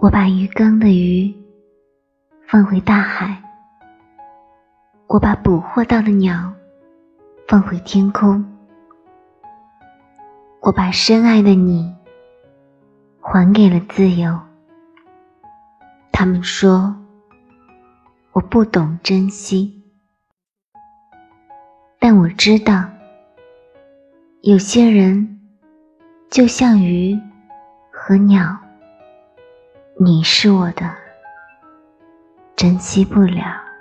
我把鱼缸的鱼放回大海，我把捕获到的鸟放回天空，我把深爱的你还给了自由。他们说我不懂珍惜，但我知道，有些人就像鱼和鸟。你是我的，珍惜不了。